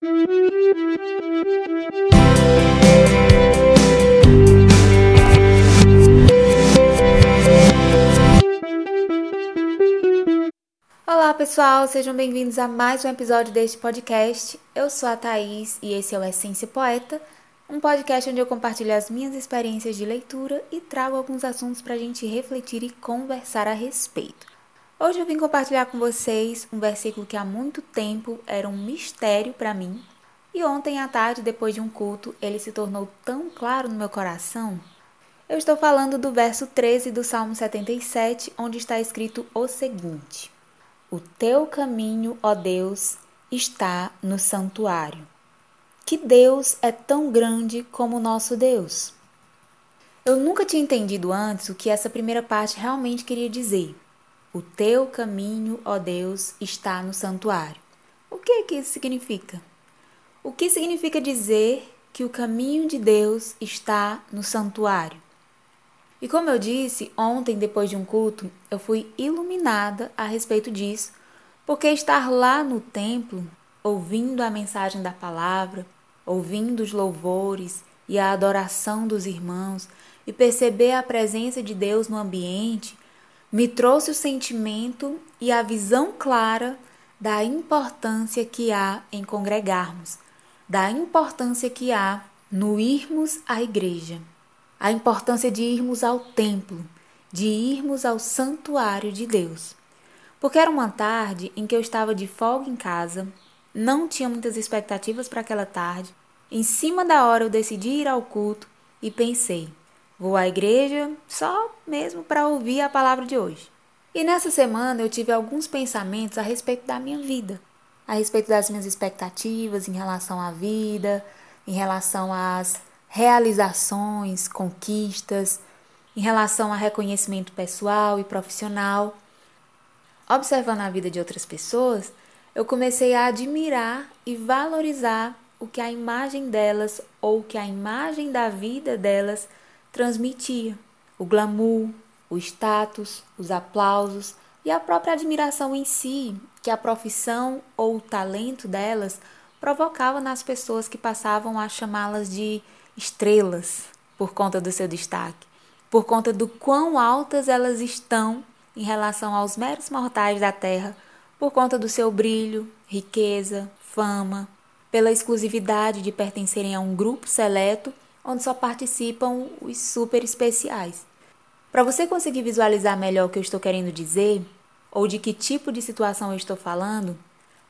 Olá pessoal, sejam bem-vindos a mais um episódio deste podcast. Eu sou a Thaís e esse é o Essência Poeta, um podcast onde eu compartilho as minhas experiências de leitura e trago alguns assuntos para a gente refletir e conversar a respeito. Hoje eu vim compartilhar com vocês um versículo que há muito tempo era um mistério para mim e ontem à tarde, depois de um culto, ele se tornou tão claro no meu coração. Eu estou falando do verso 13 do Salmo 77, onde está escrito o seguinte. O teu caminho, ó Deus, está no santuário. Que Deus é tão grande como o nosso Deus? Eu nunca tinha entendido antes o que essa primeira parte realmente queria dizer. O teu caminho, ó Deus, está no santuário. O que que isso significa? O que significa dizer que o caminho de Deus está no santuário? E como eu disse, ontem, depois de um culto, eu fui iluminada a respeito disso, porque estar lá no templo, ouvindo a mensagem da palavra, ouvindo os louvores e a adoração dos irmãos e perceber a presença de Deus no ambiente, me trouxe o sentimento e a visão clara da importância que há em congregarmos, da importância que há no irmos à igreja a importância de irmos ao templo, de irmos ao santuário de Deus. Porque era uma tarde em que eu estava de folga em casa, não tinha muitas expectativas para aquela tarde. Em cima da hora eu decidi ir ao culto e pensei: vou à igreja só mesmo para ouvir a palavra de hoje. E nessa semana eu tive alguns pensamentos a respeito da minha vida, a respeito das minhas expectativas em relação à vida, em relação às realizações, conquistas, em relação a reconhecimento pessoal e profissional. Observando a vida de outras pessoas, eu comecei a admirar e valorizar o que a imagem delas ou o que a imagem da vida delas transmitia. O glamour, o status, os aplausos e a própria admiração em si que a profissão ou o talento delas provocava nas pessoas que passavam a chamá-las de estrelas por conta do seu destaque, por conta do quão altas elas estão em relação aos meros mortais da terra, por conta do seu brilho, riqueza, fama, pela exclusividade de pertencerem a um grupo seleto onde só participam os super especiais. Para você conseguir visualizar melhor o que eu estou querendo dizer, ou de que tipo de situação eu estou falando,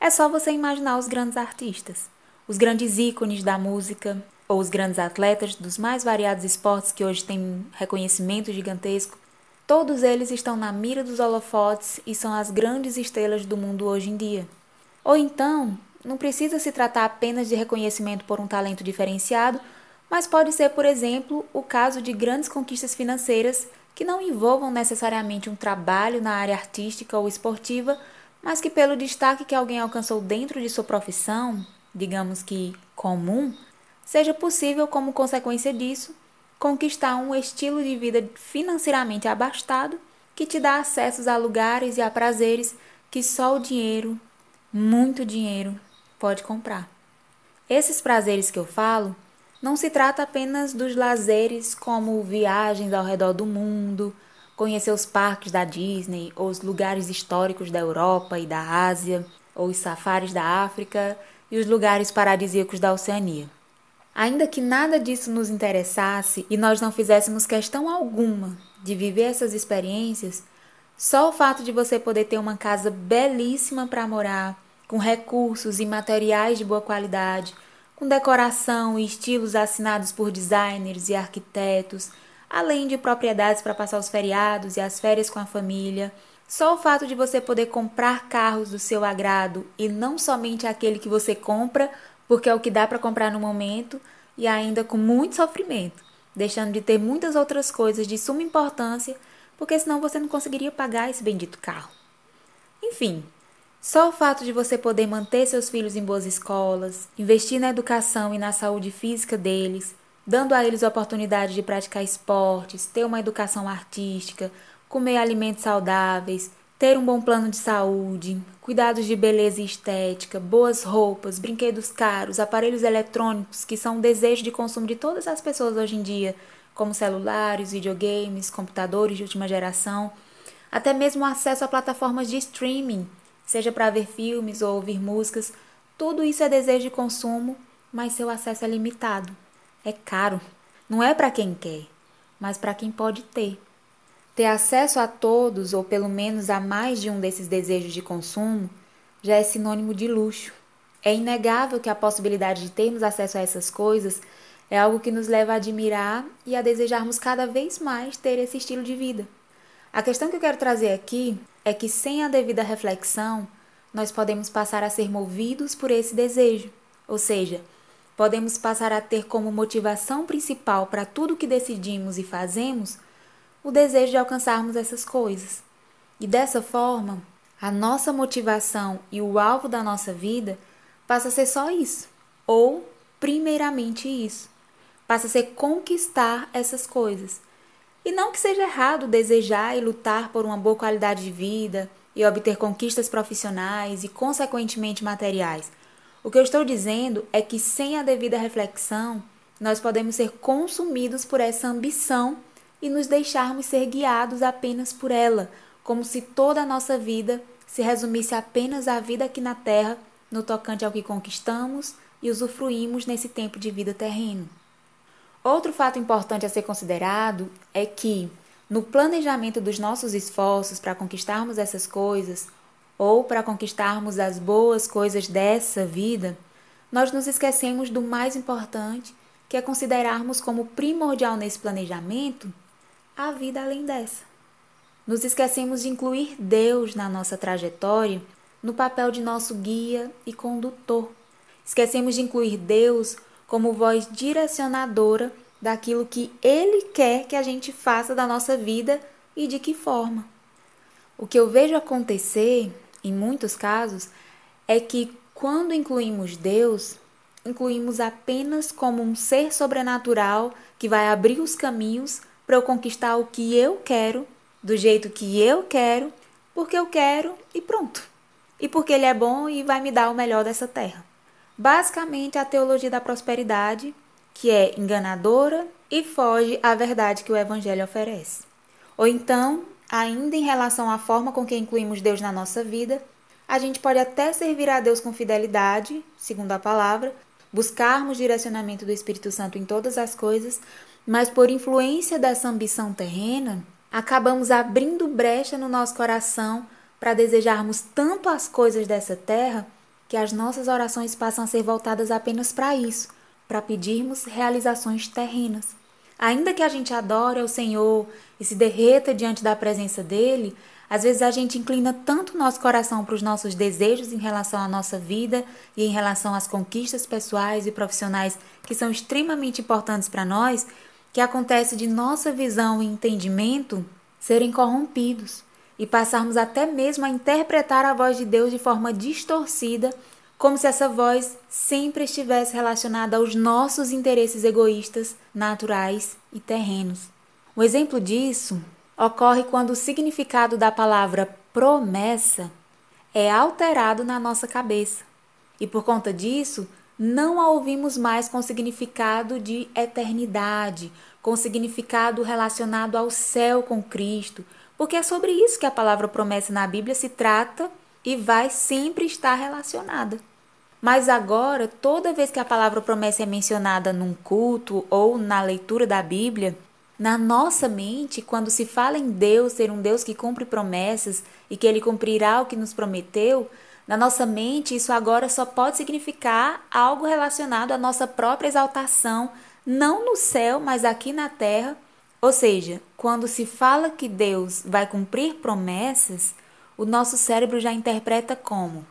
é só você imaginar os grandes artistas, os grandes ícones da música, ou os grandes atletas dos mais variados esportes que hoje têm reconhecimento gigantesco, todos eles estão na mira dos holofotes e são as grandes estrelas do mundo hoje em dia. Ou então, não precisa se tratar apenas de reconhecimento por um talento diferenciado, mas pode ser, por exemplo, o caso de grandes conquistas financeiras que não envolvam necessariamente um trabalho na área artística ou esportiva, mas que, pelo destaque que alguém alcançou dentro de sua profissão, digamos que comum, seja possível, como consequência disso, conquistar um estilo de vida financeiramente abastado que te dá acessos a lugares e a prazeres que só o dinheiro, muito dinheiro, pode comprar. Esses prazeres que eu falo não se trata apenas dos lazeres como viagens ao redor do mundo, conhecer os parques da Disney os lugares históricos da Europa e da Ásia, ou os safaris da África e os lugares paradisíacos da Oceania. Ainda que nada disso nos interessasse e nós não fizéssemos questão alguma de viver essas experiências, só o fato de você poder ter uma casa belíssima para morar, com recursos e materiais de boa qualidade, com decoração e estilos assinados por designers e arquitetos, além de propriedades para passar os feriados e as férias com a família. Só o fato de você poder comprar carros do seu agrado e não somente aquele que você compra porque é o que dá para comprar no momento e ainda com muito sofrimento, deixando de ter muitas outras coisas de suma importância, porque senão você não conseguiria pagar esse bendito carro. Enfim, só o fato de você poder manter seus filhos em boas escolas, investir na educação e na saúde física deles, dando a eles a oportunidade de praticar esportes, ter uma educação artística, comer alimentos saudáveis, ter um bom plano de saúde, cuidados de beleza e estética, boas roupas, brinquedos caros, aparelhos eletrônicos que são o desejo de consumo de todas as pessoas hoje em dia, como celulares, videogames, computadores de última geração, até mesmo acesso a plataformas de streaming, seja para ver filmes ou ouvir músicas, tudo isso é desejo de consumo, mas seu acesso é limitado. É caro. Não é para quem quer, mas para quem pode ter. Ter acesso a todos, ou pelo menos a mais de um desses desejos de consumo, já é sinônimo de luxo. É inegável que a possibilidade de termos acesso a essas coisas é algo que nos leva a admirar e a desejarmos cada vez mais ter esse estilo de vida. A questão que eu quero trazer aqui é que, sem a devida reflexão, nós podemos passar a ser movidos por esse desejo, ou seja, podemos passar a ter como motivação principal para tudo que decidimos e fazemos o desejo de alcançarmos essas coisas. E dessa forma, a nossa motivação e o alvo da nossa vida passa a ser só isso, ou primeiramente isso. Passa a ser conquistar essas coisas. E não que seja errado desejar e lutar por uma boa qualidade de vida e obter conquistas profissionais e, consequentemente, materiais. O que eu estou dizendo é que, sem a devida reflexão, nós podemos ser consumidos por essa ambição e nos deixarmos ser guiados apenas por ela, como se toda a nossa vida se resumisse apenas à vida aqui na Terra, no tocante ao que conquistamos e usufruímos nesse tempo de vida terreno. Outro fato importante a ser considerado é que, no planejamento dos nossos esforços para conquistarmos essas coisas, ou para conquistarmos as boas coisas dessa vida, nós nos esquecemos do mais importante, que é considerarmos como primordial nesse planejamento a vida além dessa. Nos esquecemos de incluir Deus na nossa trajetória no papel de nosso guia e condutor. Esquecemos de incluir Deus como voz direcionadora daquilo que Ele quer que a gente faça da nossa vida e de que forma. O que eu vejo acontecer, em muitos casos, é que quando incluímos Deus, incluímos apenas como um ser sobrenatural que vai abrir os caminhos para eu conquistar o que eu quero, do jeito que eu quero, porque eu quero e pronto. E porque ele é bom e vai me dar o melhor dessa terra. Basicamente, a teologia da prosperidade, que é enganadora e foge à verdade que o evangelho oferece. Ou então, ainda em relação à forma com que incluímos Deus na nossa vida, a gente pode até servir a Deus com fidelidade, segundo a palavra, buscarmos direcionamento do Espírito Santo em todas as coisas, mas por influência dessa ambição terrena, acabamos abrindo brecha no nosso coração para desejarmos tanto as coisas dessa terra que as nossas orações passam a ser voltadas apenas para isso, para pedirmos realizações terrenas. Ainda que a gente adore ao Senhor e se derreta diante da presença dele, às vezes a gente inclina tanto o nosso coração para os nossos desejos em relação à nossa vida e em relação às conquistas pessoais e profissionais que são extremamente importantes para nós, que acontece de nossa visão e entendimento serem corrompidos e passarmos até mesmo a interpretar a voz de Deus de forma distorcida, como se essa voz sempre estivesse relacionada aos nossos interesses egoístas, naturais e terrenos. O exemplo disso ocorre quando o significado da palavra promessa é alterado na nossa cabeça. E por conta disso, não a ouvimos mais com significado de eternidade, com significado relacionado ao céu com Cristo, porque é sobre isso que a palavra promessa na Bíblia se trata e vai sempre estar relacionada. Mas agora, toda vez que a palavra promessa é mencionada num culto ou na leitura da Bíblia, na nossa mente, quando se fala em Deus ser um Deus que cumpre promessas e que ele cumprirá o que nos prometeu, na nossa mente, isso agora só pode significar algo relacionado à nossa própria exaltação, não no céu, mas aqui na terra. Ou seja, quando se fala que Deus vai cumprir promessas, o nosso cérebro já interpreta como: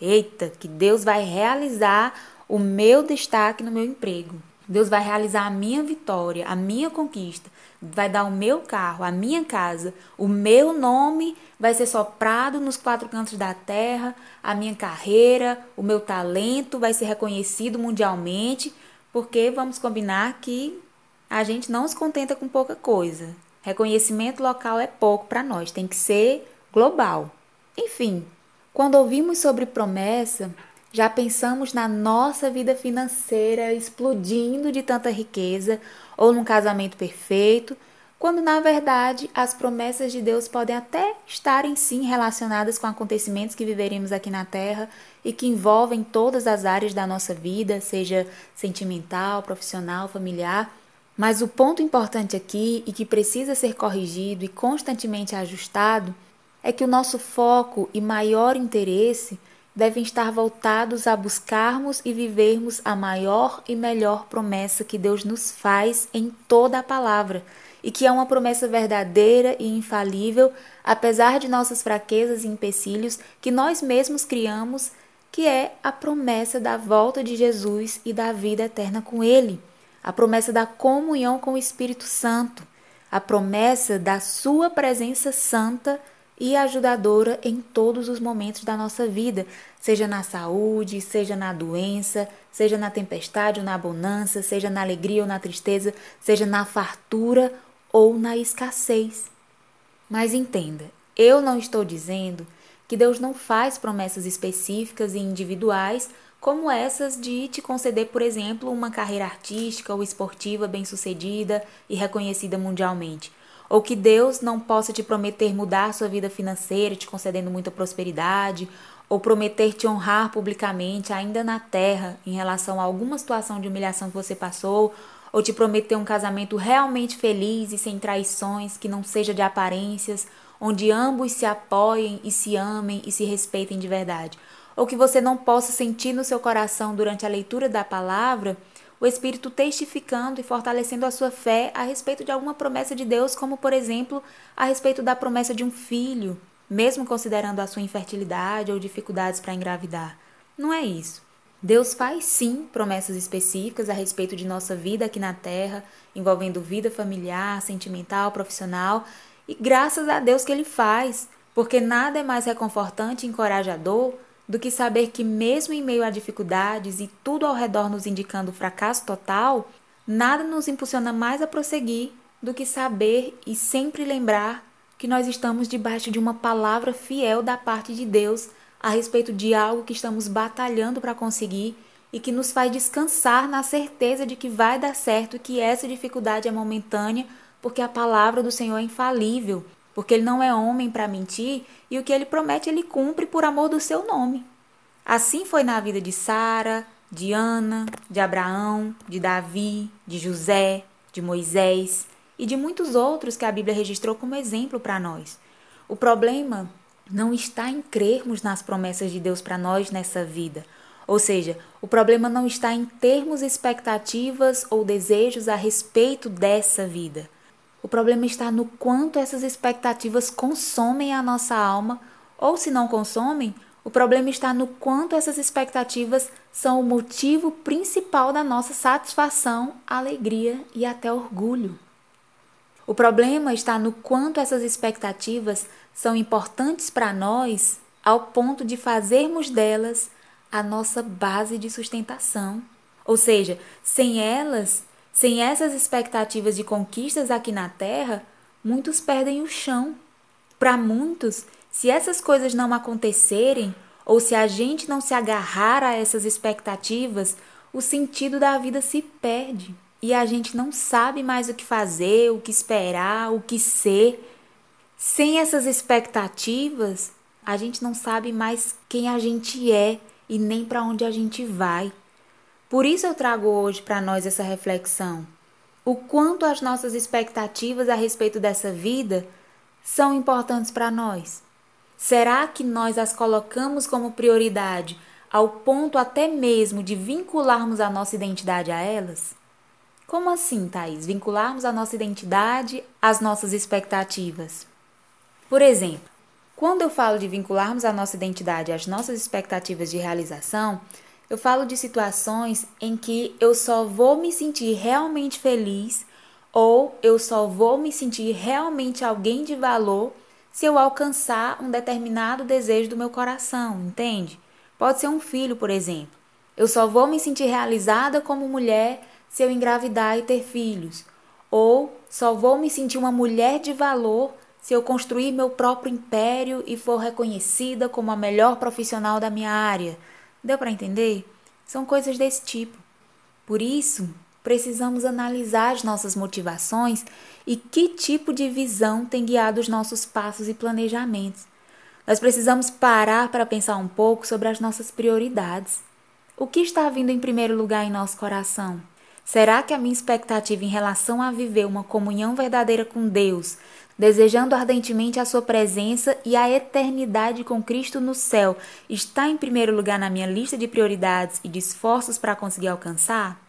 eita, que Deus vai realizar o meu destaque no meu emprego. Deus vai realizar a minha vitória, a minha conquista, vai dar o meu carro, a minha casa, o meu nome vai ser soprado nos quatro cantos da terra, a minha carreira, o meu talento vai ser reconhecido mundialmente, porque vamos combinar que a gente não se contenta com pouca coisa. Reconhecimento local é pouco para nós, tem que ser global. Enfim, quando ouvimos sobre promessa, já pensamos na nossa vida financeira explodindo de tanta riqueza ou num casamento perfeito, quando na verdade as promessas de Deus podem até estarem sim relacionadas com acontecimentos que viveremos aqui na Terra e que envolvem todas as áreas da nossa vida, seja sentimental, profissional, familiar. Mas o ponto importante aqui e que precisa ser corrigido e constantemente ajustado é que o nosso foco e maior interesse devem estar voltados a buscarmos e vivermos a maior e melhor promessa que Deus nos faz em toda a palavra, e que é uma promessa verdadeira e infalível, apesar de nossas fraquezas e empecilhos que nós mesmos criamos, que é a promessa da volta de Jesus e da vida eterna com Ele, a promessa da comunhão com o Espírito Santo, a promessa da Sua presença santa e ajudadora em todos os momentos da nossa vida, seja na saúde, seja na doença, seja na tempestade ou na bonança, seja na alegria ou na tristeza, seja na fartura ou na escassez. Mas entenda, eu não estou dizendo que Deus não faz promessas específicas e individuais como essas de te conceder, por exemplo, uma carreira artística ou esportiva bem-sucedida e reconhecida mundialmente ou que Deus não possa te prometer mudar sua vida financeira, te concedendo muita prosperidade, ou prometer te honrar publicamente ainda na terra em relação a alguma situação de humilhação que você passou, ou te prometer um casamento realmente feliz e sem traições, que não seja de aparências, onde ambos se apoiem e se amem e se respeitem de verdade. Ou que você não possa sentir no seu coração durante a leitura da palavra o Espírito testificando e fortalecendo a sua fé a respeito de alguma promessa de Deus, como, por exemplo, a respeito da promessa de um filho, mesmo considerando a sua infertilidade ou dificuldades para engravidar. Não é isso. Deus faz sim promessas específicas a respeito de nossa vida aqui na Terra, envolvendo vida familiar, sentimental, profissional, e graças a Deus que Ele faz, porque nada é mais reconfortante e encorajador do que saber que, mesmo em meio a dificuldades e tudo ao redor nos indicando fracasso total, nada nos impulsiona mais a prosseguir do que saber e sempre lembrar que nós estamos debaixo de uma palavra fiel da parte de Deus a respeito de algo que estamos batalhando para conseguir e que nos faz descansar na certeza de que vai dar certo e que essa dificuldade é momentânea, porque a palavra do Senhor é infalível porque ele não é homem para mentir e o que ele promete ele cumpre por amor do seu nome. Assim foi na vida de Sara, de Ana, de Abraão, de Davi, de José, de Moisés e de muitos outros que a Bíblia registrou como exemplo para nós. O problema não está em crermos nas promessas de Deus para nós nessa vida. Ou seja, o problema não está em termos expectativas ou desejos a respeito dessa vida. O problema está no quanto essas expectativas consomem a nossa alma, ou se não consomem, o problema está no quanto essas expectativas são o motivo principal da nossa satisfação, alegria e até orgulho. O problema está no quanto essas expectativas são importantes para nós ao ponto de fazermos delas a nossa base de sustentação. Ou seja, sem elas, sem essas expectativas de conquistas aqui na Terra, muitos perdem o chão. Para muitos, se essas coisas não acontecerem, ou se a gente não se agarrar a essas expectativas, o sentido da vida se perde e a gente não sabe mais o que fazer, o que esperar, o que ser. Sem essas expectativas, a gente não sabe mais quem a gente é e nem para onde a gente vai. Por isso eu trago hoje para nós essa reflexão. O quanto as nossas expectativas a respeito dessa vida são importantes para nós. Será que nós as colocamos como prioridade ao ponto até mesmo de vincularmos a nossa identidade a elas? Como assim, Thaís? Vincularmos a nossa identidade às nossas expectativas? Por exemplo, quando eu falo de vincularmos a nossa identidade às nossas expectativas de realização, eu falo de situações em que eu só vou me sentir realmente feliz ou eu só vou me sentir realmente alguém de valor se eu alcançar um determinado desejo do meu coração, entende? Pode ser um filho, por exemplo. Eu só vou me sentir realizada como mulher se eu engravidar e ter filhos. Ou só vou me sentir uma mulher de valor se eu construir meu próprio império e for reconhecida como a melhor profissional da minha área. Deu para entender? São coisas desse tipo. Por isso, precisamos analisar as nossas motivações e que tipo de visão tem guiado os nossos passos e planejamentos. Nós precisamos parar para pensar um pouco sobre as nossas prioridades. O que está vindo em primeiro lugar em nosso coração? Será que a minha expectativa em relação a viver uma comunhão verdadeira com Deus, desejando ardentemente a Sua presença e a eternidade com Cristo no céu, está em primeiro lugar na minha lista de prioridades e de esforços para conseguir alcançar?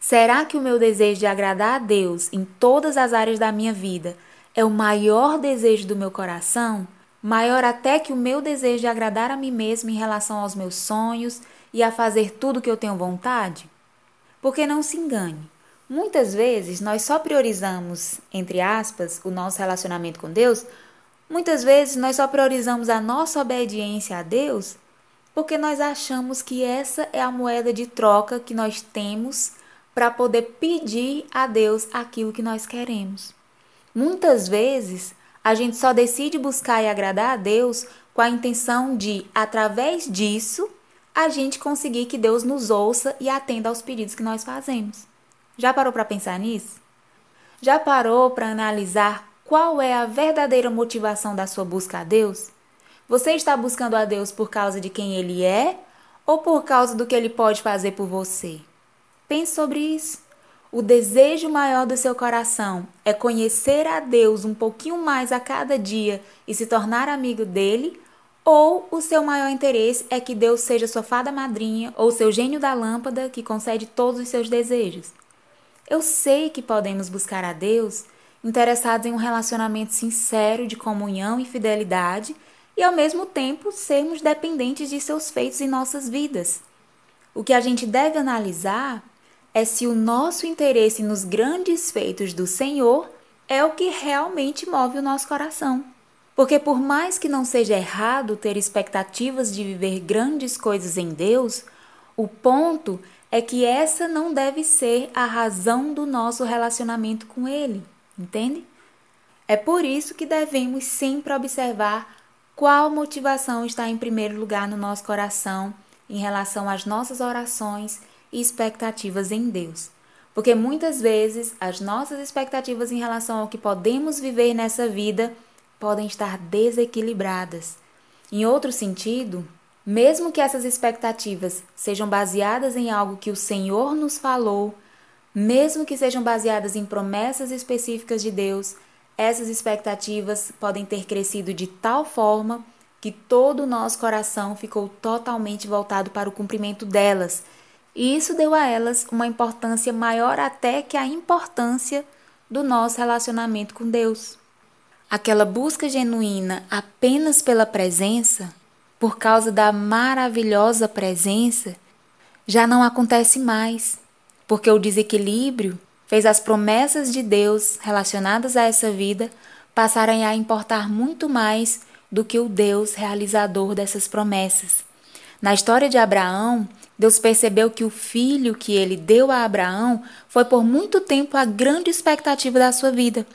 Será que o meu desejo de agradar a Deus em todas as áreas da minha vida é o maior desejo do meu coração? Maior até que o meu desejo de agradar a mim mesmo em relação aos meus sonhos e a fazer tudo o que eu tenho vontade? Porque não se engane, muitas vezes nós só priorizamos, entre aspas, o nosso relacionamento com Deus, muitas vezes nós só priorizamos a nossa obediência a Deus porque nós achamos que essa é a moeda de troca que nós temos para poder pedir a Deus aquilo que nós queremos. Muitas vezes, a gente só decide buscar e agradar a Deus com a intenção de, através disso, a gente conseguir que Deus nos ouça e atenda aos pedidos que nós fazemos. Já parou para pensar nisso? Já parou para analisar qual é a verdadeira motivação da sua busca a Deus? Você está buscando a Deus por causa de quem Ele é ou por causa do que Ele pode fazer por você? Pense sobre isso. O desejo maior do seu coração é conhecer a Deus um pouquinho mais a cada dia e se tornar amigo dele? Ou o seu maior interesse é que Deus seja sua fada madrinha ou seu gênio da lâmpada que concede todos os seus desejos? Eu sei que podemos buscar a Deus interessados em um relacionamento sincero de comunhão e fidelidade e ao mesmo tempo sermos dependentes de seus feitos em nossas vidas. O que a gente deve analisar é se o nosso interesse nos grandes feitos do Senhor é o que realmente move o nosso coração. Porque, por mais que não seja errado ter expectativas de viver grandes coisas em Deus, o ponto é que essa não deve ser a razão do nosso relacionamento com Ele, entende? É por isso que devemos sempre observar qual motivação está em primeiro lugar no nosso coração em relação às nossas orações e expectativas em Deus. Porque muitas vezes as nossas expectativas em relação ao que podemos viver nessa vida podem estar desequilibradas. Em outro sentido, mesmo que essas expectativas sejam baseadas em algo que o Senhor nos falou, mesmo que sejam baseadas em promessas específicas de Deus, essas expectativas podem ter crescido de tal forma que todo o nosso coração ficou totalmente voltado para o cumprimento delas e isso deu a elas uma importância maior até que a importância do nosso relacionamento com Deus. Aquela busca genuína apenas pela presença, por causa da maravilhosa presença, já não acontece mais, porque o desequilíbrio fez as promessas de Deus relacionadas a essa vida passarem a importar muito mais do que o Deus realizador dessas promessas. Na história de Abraão, Deus percebeu que o filho que ele deu a Abraão foi por muito tempo a grande expectativa da sua vida.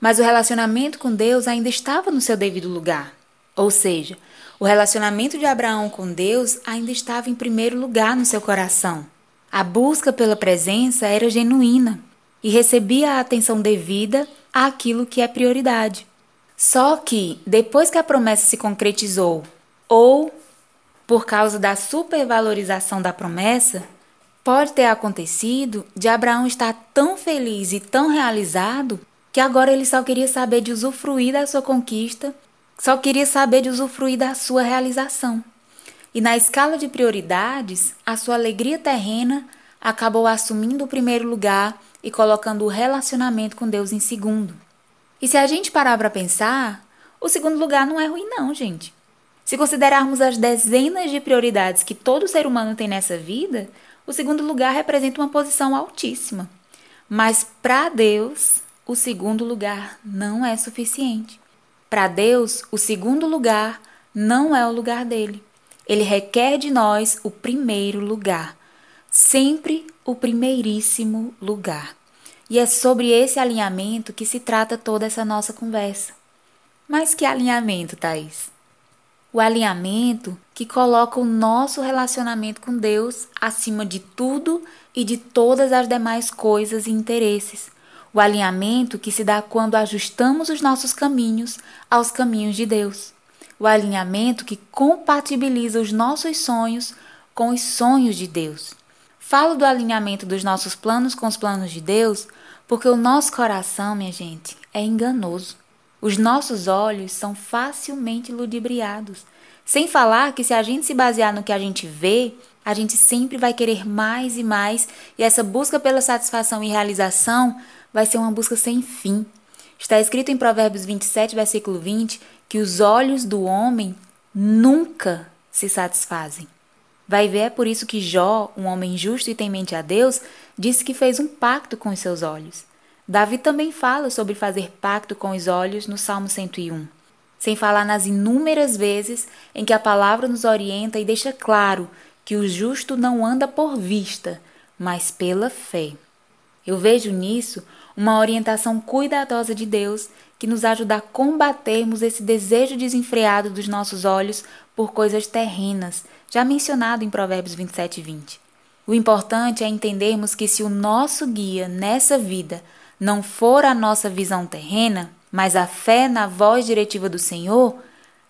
Mas o relacionamento com Deus ainda estava no seu devido lugar. Ou seja, o relacionamento de Abraão com Deus ainda estava em primeiro lugar no seu coração. A busca pela presença era genuína e recebia a atenção devida àquilo que é prioridade. Só que, depois que a promessa se concretizou, ou por causa da supervalorização da promessa, pode ter acontecido de Abraão estar tão feliz e tão realizado que agora ele só queria saber de usufruir da sua conquista, só queria saber de usufruir da sua realização. E na escala de prioridades, a sua alegria terrena acabou assumindo o primeiro lugar e colocando o relacionamento com Deus em segundo. E se a gente parar para pensar, o segundo lugar não é ruim, não, gente. Se considerarmos as dezenas de prioridades que todo ser humano tem nessa vida, o segundo lugar representa uma posição altíssima. Mas para Deus, o segundo lugar não é suficiente. Para Deus, o segundo lugar não é o lugar dele. Ele requer de nós o primeiro lugar, sempre o primeiríssimo lugar. E é sobre esse alinhamento que se trata toda essa nossa conversa. Mas que alinhamento, Thaís? O alinhamento que coloca o nosso relacionamento com Deus acima de tudo e de todas as demais coisas e interesses. O alinhamento que se dá quando ajustamos os nossos caminhos aos caminhos de Deus. O alinhamento que compatibiliza os nossos sonhos com os sonhos de Deus. Falo do alinhamento dos nossos planos com os planos de Deus porque o nosso coração, minha gente, é enganoso. Os nossos olhos são facilmente ludibriados. Sem falar que se a gente se basear no que a gente vê, a gente sempre vai querer mais e mais, e essa busca pela satisfação e realização vai ser uma busca sem fim. Está escrito em Provérbios 27, versículo 20, que os olhos do homem nunca se satisfazem. Vai ver, é por isso que Jó, um homem justo e temente a Deus, disse que fez um pacto com os seus olhos. Davi também fala sobre fazer pacto com os olhos no Salmo 101, sem falar nas inúmeras vezes em que a palavra nos orienta e deixa claro que o justo não anda por vista, mas pela fé. Eu vejo nisso uma orientação cuidadosa de Deus que nos ajuda a combatermos esse desejo desenfreado dos nossos olhos por coisas terrenas, já mencionado em Provérbios 27 e 20. O importante é entendermos que se o nosso guia nessa vida não for a nossa visão terrena, mas a fé na voz diretiva do Senhor,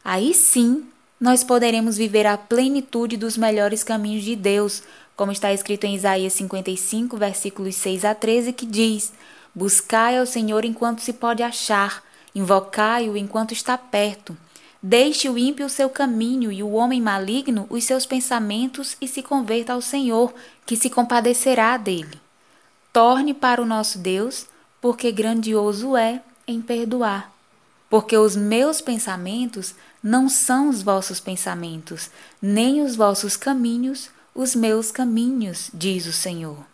aí sim nós poderemos viver a plenitude dos melhores caminhos de Deus, como está escrito em Isaías 55, versículos 6 a 13, que diz: Buscai ao Senhor enquanto se pode achar, invocai-o enquanto está perto. Deixe o ímpio o seu caminho e o homem maligno os seus pensamentos e se converta ao Senhor, que se compadecerá dele. Torne para o nosso Deus porque grandioso é em perdoar. Porque os meus pensamentos não são os vossos pensamentos, nem os vossos caminhos os meus caminhos, diz o Senhor.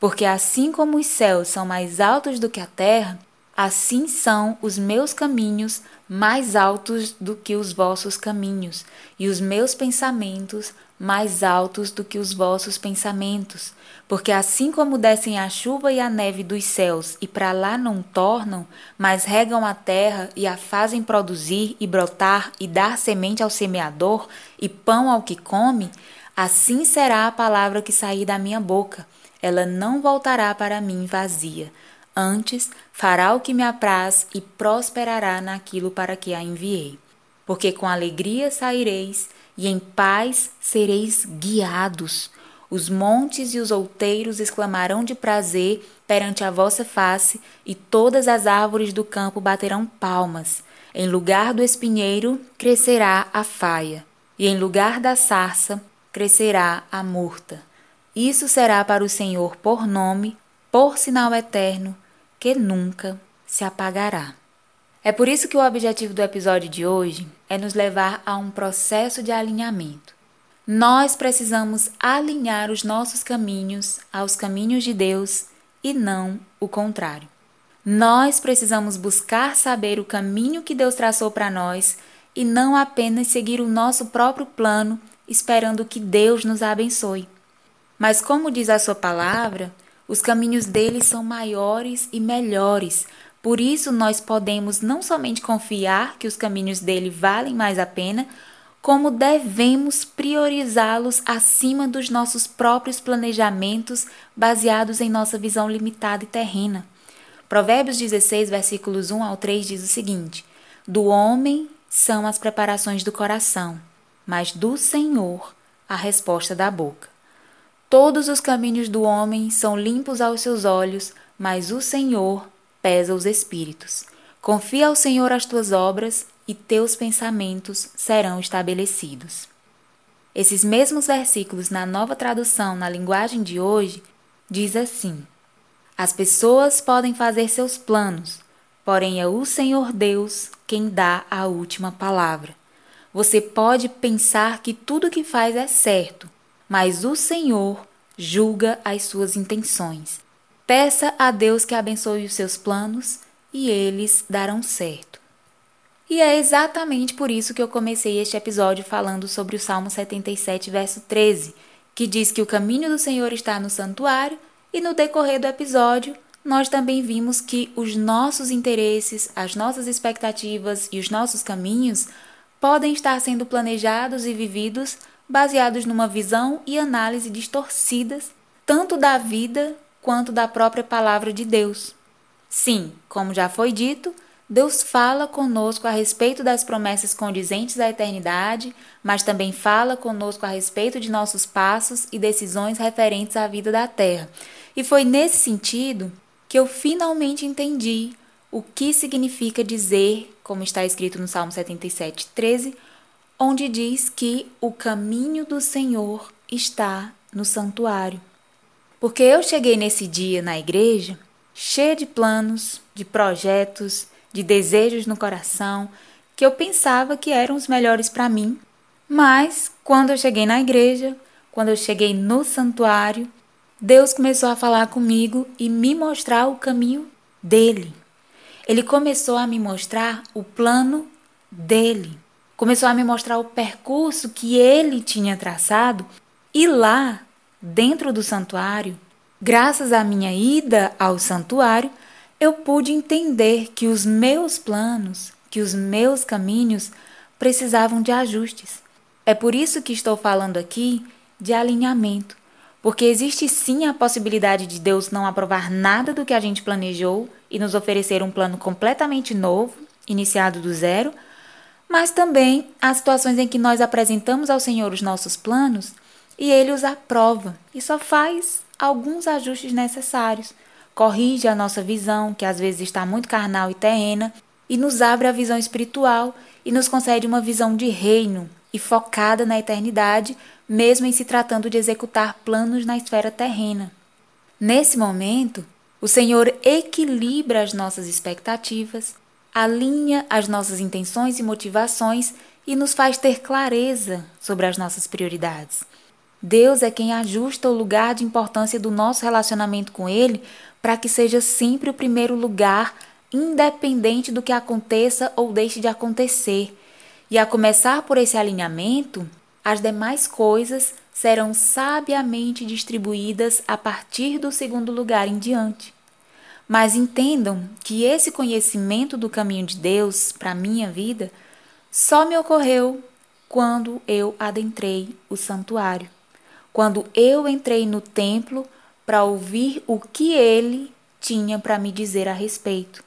Porque assim como os céus são mais altos do que a terra, assim são os meus caminhos mais altos do que os vossos caminhos, e os meus pensamentos mais altos do que os vossos pensamentos. Porque assim como descem a chuva e a neve dos céus e para lá não tornam, mas regam a terra e a fazem produzir e brotar e dar semente ao semeador e pão ao que come, assim será a palavra que sair da minha boca. Ela não voltará para mim vazia. Antes fará o que me apraz e prosperará naquilo para que a enviei. Porque com alegria saireis e em paz sereis guiados. Os montes e os outeiros exclamarão de prazer perante a vossa face, e todas as árvores do campo baterão palmas. Em lugar do espinheiro crescerá a faia, e em lugar da sarça crescerá a murta. Isso será para o Senhor por nome, por sinal eterno, que nunca se apagará. É por isso que o objetivo do episódio de hoje é nos levar a um processo de alinhamento. Nós precisamos alinhar os nossos caminhos aos caminhos de Deus e não o contrário. Nós precisamos buscar saber o caminho que Deus traçou para nós e não apenas seguir o nosso próprio plano esperando que Deus nos abençoe. Mas, como diz a Sua palavra, os caminhos dele são maiores e melhores. Por isso, nós podemos não somente confiar que os caminhos dele valem mais a pena, como devemos priorizá-los acima dos nossos próprios planejamentos baseados em nossa visão limitada e terrena. Provérbios 16, versículos 1 ao 3 diz o seguinte: Do homem são as preparações do coração, mas do Senhor a resposta da boca. Todos os caminhos do homem são limpos aos seus olhos, mas o Senhor pesa os espíritos. Confia ao Senhor as tuas obras e teus pensamentos serão estabelecidos. Esses mesmos versículos na nova tradução na linguagem de hoje diz assim: As pessoas podem fazer seus planos, porém é o Senhor Deus quem dá a última palavra. Você pode pensar que tudo que faz é certo, mas o Senhor julga as suas intenções. Peça a Deus que abençoe os seus planos e eles darão certo. E é exatamente por isso que eu comecei este episódio falando sobre o Salmo 77, verso 13, que diz que o caminho do Senhor está no santuário, e no decorrer do episódio, nós também vimos que os nossos interesses, as nossas expectativas e os nossos caminhos podem estar sendo planejados e vividos baseados numa visão e análise distorcidas tanto da vida quanto da própria palavra de Deus. Sim, como já foi dito, Deus fala conosco a respeito das promessas condizentes à eternidade, mas também fala conosco a respeito de nossos passos e decisões referentes à vida da terra. E foi nesse sentido que eu finalmente entendi o que significa dizer, como está escrito no Salmo 77, 13, onde diz que o caminho do Senhor está no santuário. Porque eu cheguei nesse dia na igreja cheia de planos, de projetos, de desejos no coração que eu pensava que eram os melhores para mim. Mas quando eu cheguei na igreja, quando eu cheguei no santuário, Deus começou a falar comigo e me mostrar o caminho dele. Ele começou a me mostrar o plano dele. Começou a me mostrar o percurso que ele tinha traçado e lá, dentro do santuário, graças à minha ida ao santuário, eu pude entender que os meus planos, que os meus caminhos precisavam de ajustes. É por isso que estou falando aqui de alinhamento, porque existe sim a possibilidade de Deus não aprovar nada do que a gente planejou e nos oferecer um plano completamente novo, iniciado do zero, mas também há situações em que nós apresentamos ao Senhor os nossos planos e ele os aprova e só faz alguns ajustes necessários corrige a nossa visão, que às vezes está muito carnal e terrena, e nos abre a visão espiritual e nos concede uma visão de reino e focada na eternidade, mesmo em se tratando de executar planos na esfera terrena. Nesse momento, o Senhor equilibra as nossas expectativas, alinha as nossas intenções e motivações e nos faz ter clareza sobre as nossas prioridades. Deus é quem ajusta o lugar de importância do nosso relacionamento com Ele para que seja sempre o primeiro lugar, independente do que aconteça ou deixe de acontecer. E a começar por esse alinhamento, as demais coisas serão sabiamente distribuídas a partir do segundo lugar em diante. Mas entendam que esse conhecimento do caminho de Deus para minha vida só me ocorreu quando eu adentrei o santuário, quando eu entrei no templo para ouvir o que ele tinha para me dizer a respeito.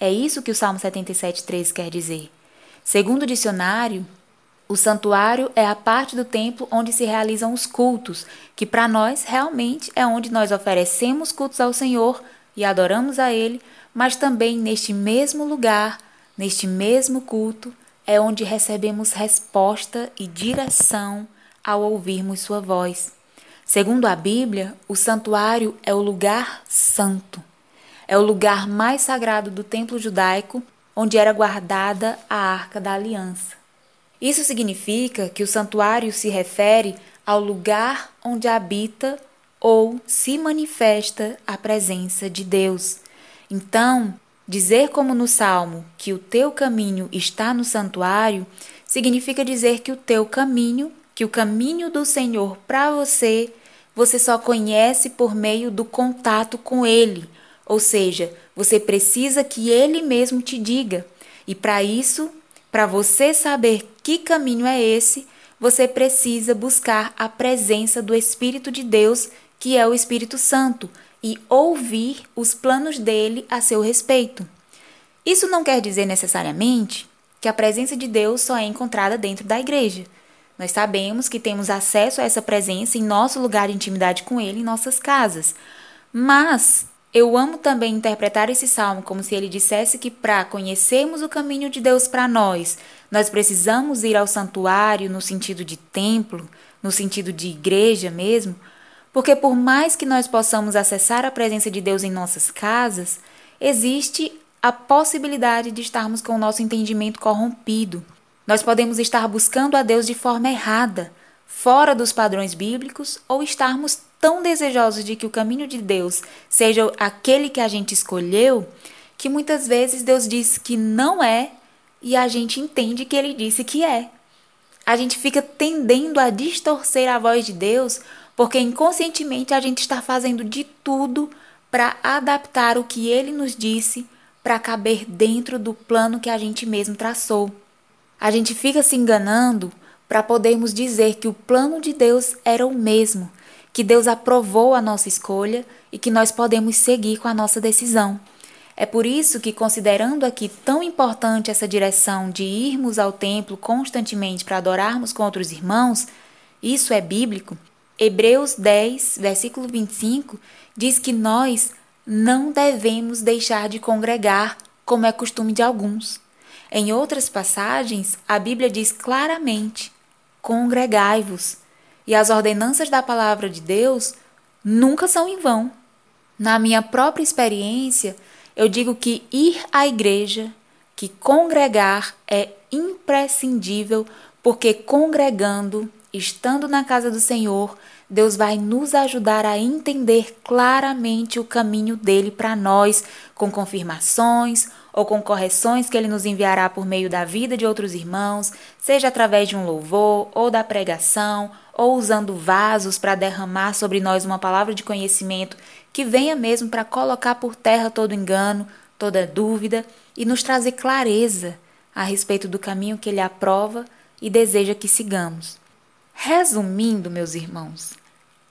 É isso que o Salmo 77,3 quer dizer. Segundo o dicionário, o santuário é a parte do templo onde se realizam os cultos, que para nós realmente é onde nós oferecemos cultos ao Senhor e adoramos a Ele, mas também neste mesmo lugar, neste mesmo culto, é onde recebemos resposta e direção ao ouvirmos Sua voz. Segundo a Bíblia, o santuário é o lugar santo. É o lugar mais sagrado do templo judaico, onde era guardada a arca da aliança. Isso significa que o santuário se refere ao lugar onde habita ou se manifesta a presença de Deus. Então, dizer como no Salmo que o teu caminho está no santuário significa dizer que o teu caminho que o caminho do Senhor para você você só conhece por meio do contato com Ele, ou seja, você precisa que Ele mesmo te diga. E para isso, para você saber que caminho é esse, você precisa buscar a presença do Espírito de Deus, que é o Espírito Santo, e ouvir os planos dele a seu respeito. Isso não quer dizer necessariamente que a presença de Deus só é encontrada dentro da igreja. Nós sabemos que temos acesso a essa presença em nosso lugar de intimidade com Ele, em nossas casas. Mas eu amo também interpretar esse salmo como se ele dissesse que para conhecermos o caminho de Deus para nós, nós precisamos ir ao santuário no sentido de templo, no sentido de igreja mesmo, porque por mais que nós possamos acessar a presença de Deus em nossas casas, existe a possibilidade de estarmos com o nosso entendimento corrompido nós podemos estar buscando a Deus de forma errada, fora dos padrões bíblicos, ou estarmos tão desejosos de que o caminho de Deus seja aquele que a gente escolheu, que muitas vezes Deus diz que não é e a gente entende que ele disse que é. A gente fica tendendo a distorcer a voz de Deus porque inconscientemente a gente está fazendo de tudo para adaptar o que ele nos disse para caber dentro do plano que a gente mesmo traçou. A gente fica se enganando para podermos dizer que o plano de Deus era o mesmo, que Deus aprovou a nossa escolha e que nós podemos seguir com a nossa decisão. É por isso que, considerando aqui tão importante essa direção de irmos ao templo constantemente para adorarmos com outros irmãos, isso é bíblico. Hebreus 10, versículo 25, diz que nós não devemos deixar de congregar, como é costume de alguns. Em outras passagens, a Bíblia diz claramente: congregai-vos. E as ordenanças da palavra de Deus nunca são em vão. Na minha própria experiência, eu digo que ir à igreja, que congregar é imprescindível, porque congregando, estando na casa do Senhor, Deus vai nos ajudar a entender claramente o caminho dele para nós, com confirmações ou com correções que ele nos enviará por meio da vida de outros irmãos, seja através de um louvor ou da pregação, ou usando vasos para derramar sobre nós uma palavra de conhecimento que venha mesmo para colocar por terra todo engano, toda dúvida e nos trazer clareza a respeito do caminho que ele aprova e deseja que sigamos. Resumindo, meus irmãos,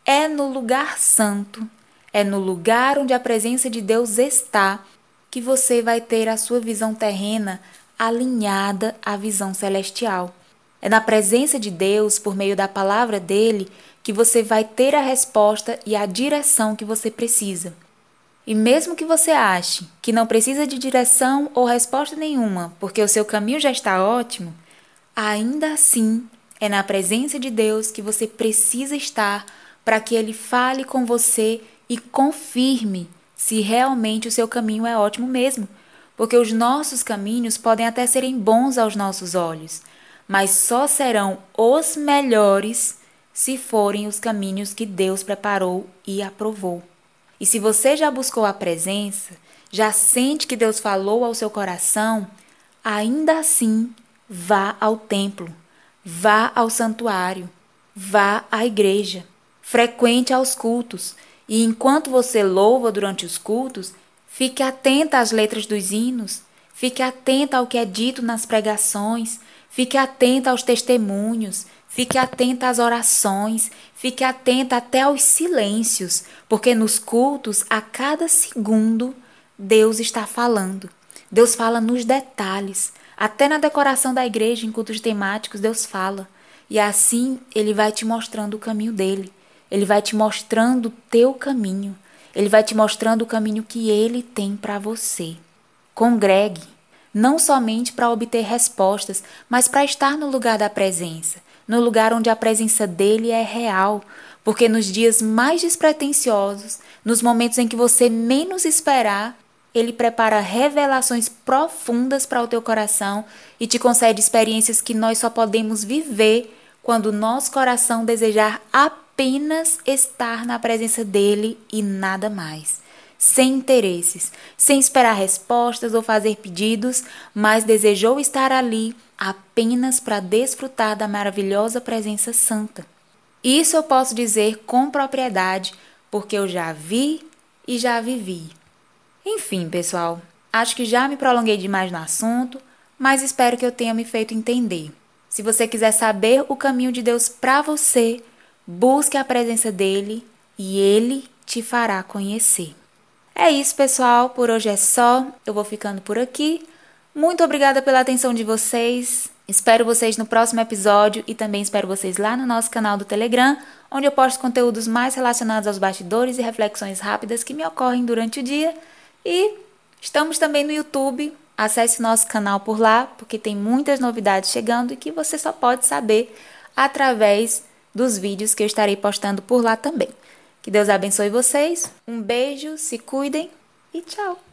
é no lugar santo, é no lugar onde a presença de Deus está, que você vai ter a sua visão terrena alinhada à visão celestial. É na presença de Deus, por meio da palavra dele, que você vai ter a resposta e a direção que você precisa. E mesmo que você ache que não precisa de direção ou resposta nenhuma, porque o seu caminho já está ótimo, ainda assim é na presença de Deus que você precisa estar para que ele fale com você e confirme se realmente o seu caminho é ótimo mesmo. Porque os nossos caminhos podem até serem bons aos nossos olhos, mas só serão os melhores se forem os caminhos que Deus preparou e aprovou. E se você já buscou a presença, já sente que Deus falou ao seu coração, ainda assim, vá ao templo, vá ao santuário, vá à igreja. Frequente aos cultos, e enquanto você louva durante os cultos, fique atenta às letras dos hinos, fique atenta ao que é dito nas pregações, fique atenta aos testemunhos, fique atenta às orações, fique atenta até aos silêncios, porque nos cultos, a cada segundo, Deus está falando. Deus fala nos detalhes. Até na decoração da igreja, em cultos temáticos, Deus fala. E assim ele vai te mostrando o caminho dele. Ele vai te mostrando o teu caminho. Ele vai te mostrando o caminho que ele tem para você. Congregue, não somente para obter respostas, mas para estar no lugar da presença, no lugar onde a presença dele é real, porque nos dias mais despretensiosos, nos momentos em que você menos esperar, ele prepara revelações profundas para o teu coração e te concede experiências que nós só podemos viver quando nosso coração desejar apenas apenas estar na presença dele e nada mais. Sem interesses, sem esperar respostas ou fazer pedidos, mas desejou estar ali apenas para desfrutar da maravilhosa presença santa. Isso eu posso dizer com propriedade, porque eu já vi e já vivi. Enfim, pessoal, acho que já me prolonguei demais no assunto, mas espero que eu tenha me feito entender. Se você quiser saber o caminho de Deus para você, Busque a presença dele e ele te fará conhecer. É isso, pessoal. Por hoje é só. Eu vou ficando por aqui. Muito obrigada pela atenção de vocês. Espero vocês no próximo episódio e também espero vocês lá no nosso canal do Telegram, onde eu posto conteúdos mais relacionados aos bastidores e reflexões rápidas que me ocorrem durante o dia. E estamos também no YouTube. Acesse nosso canal por lá, porque tem muitas novidades chegando e que você só pode saber através dos vídeos que eu estarei postando por lá também. Que Deus abençoe vocês. Um beijo, se cuidem e tchau!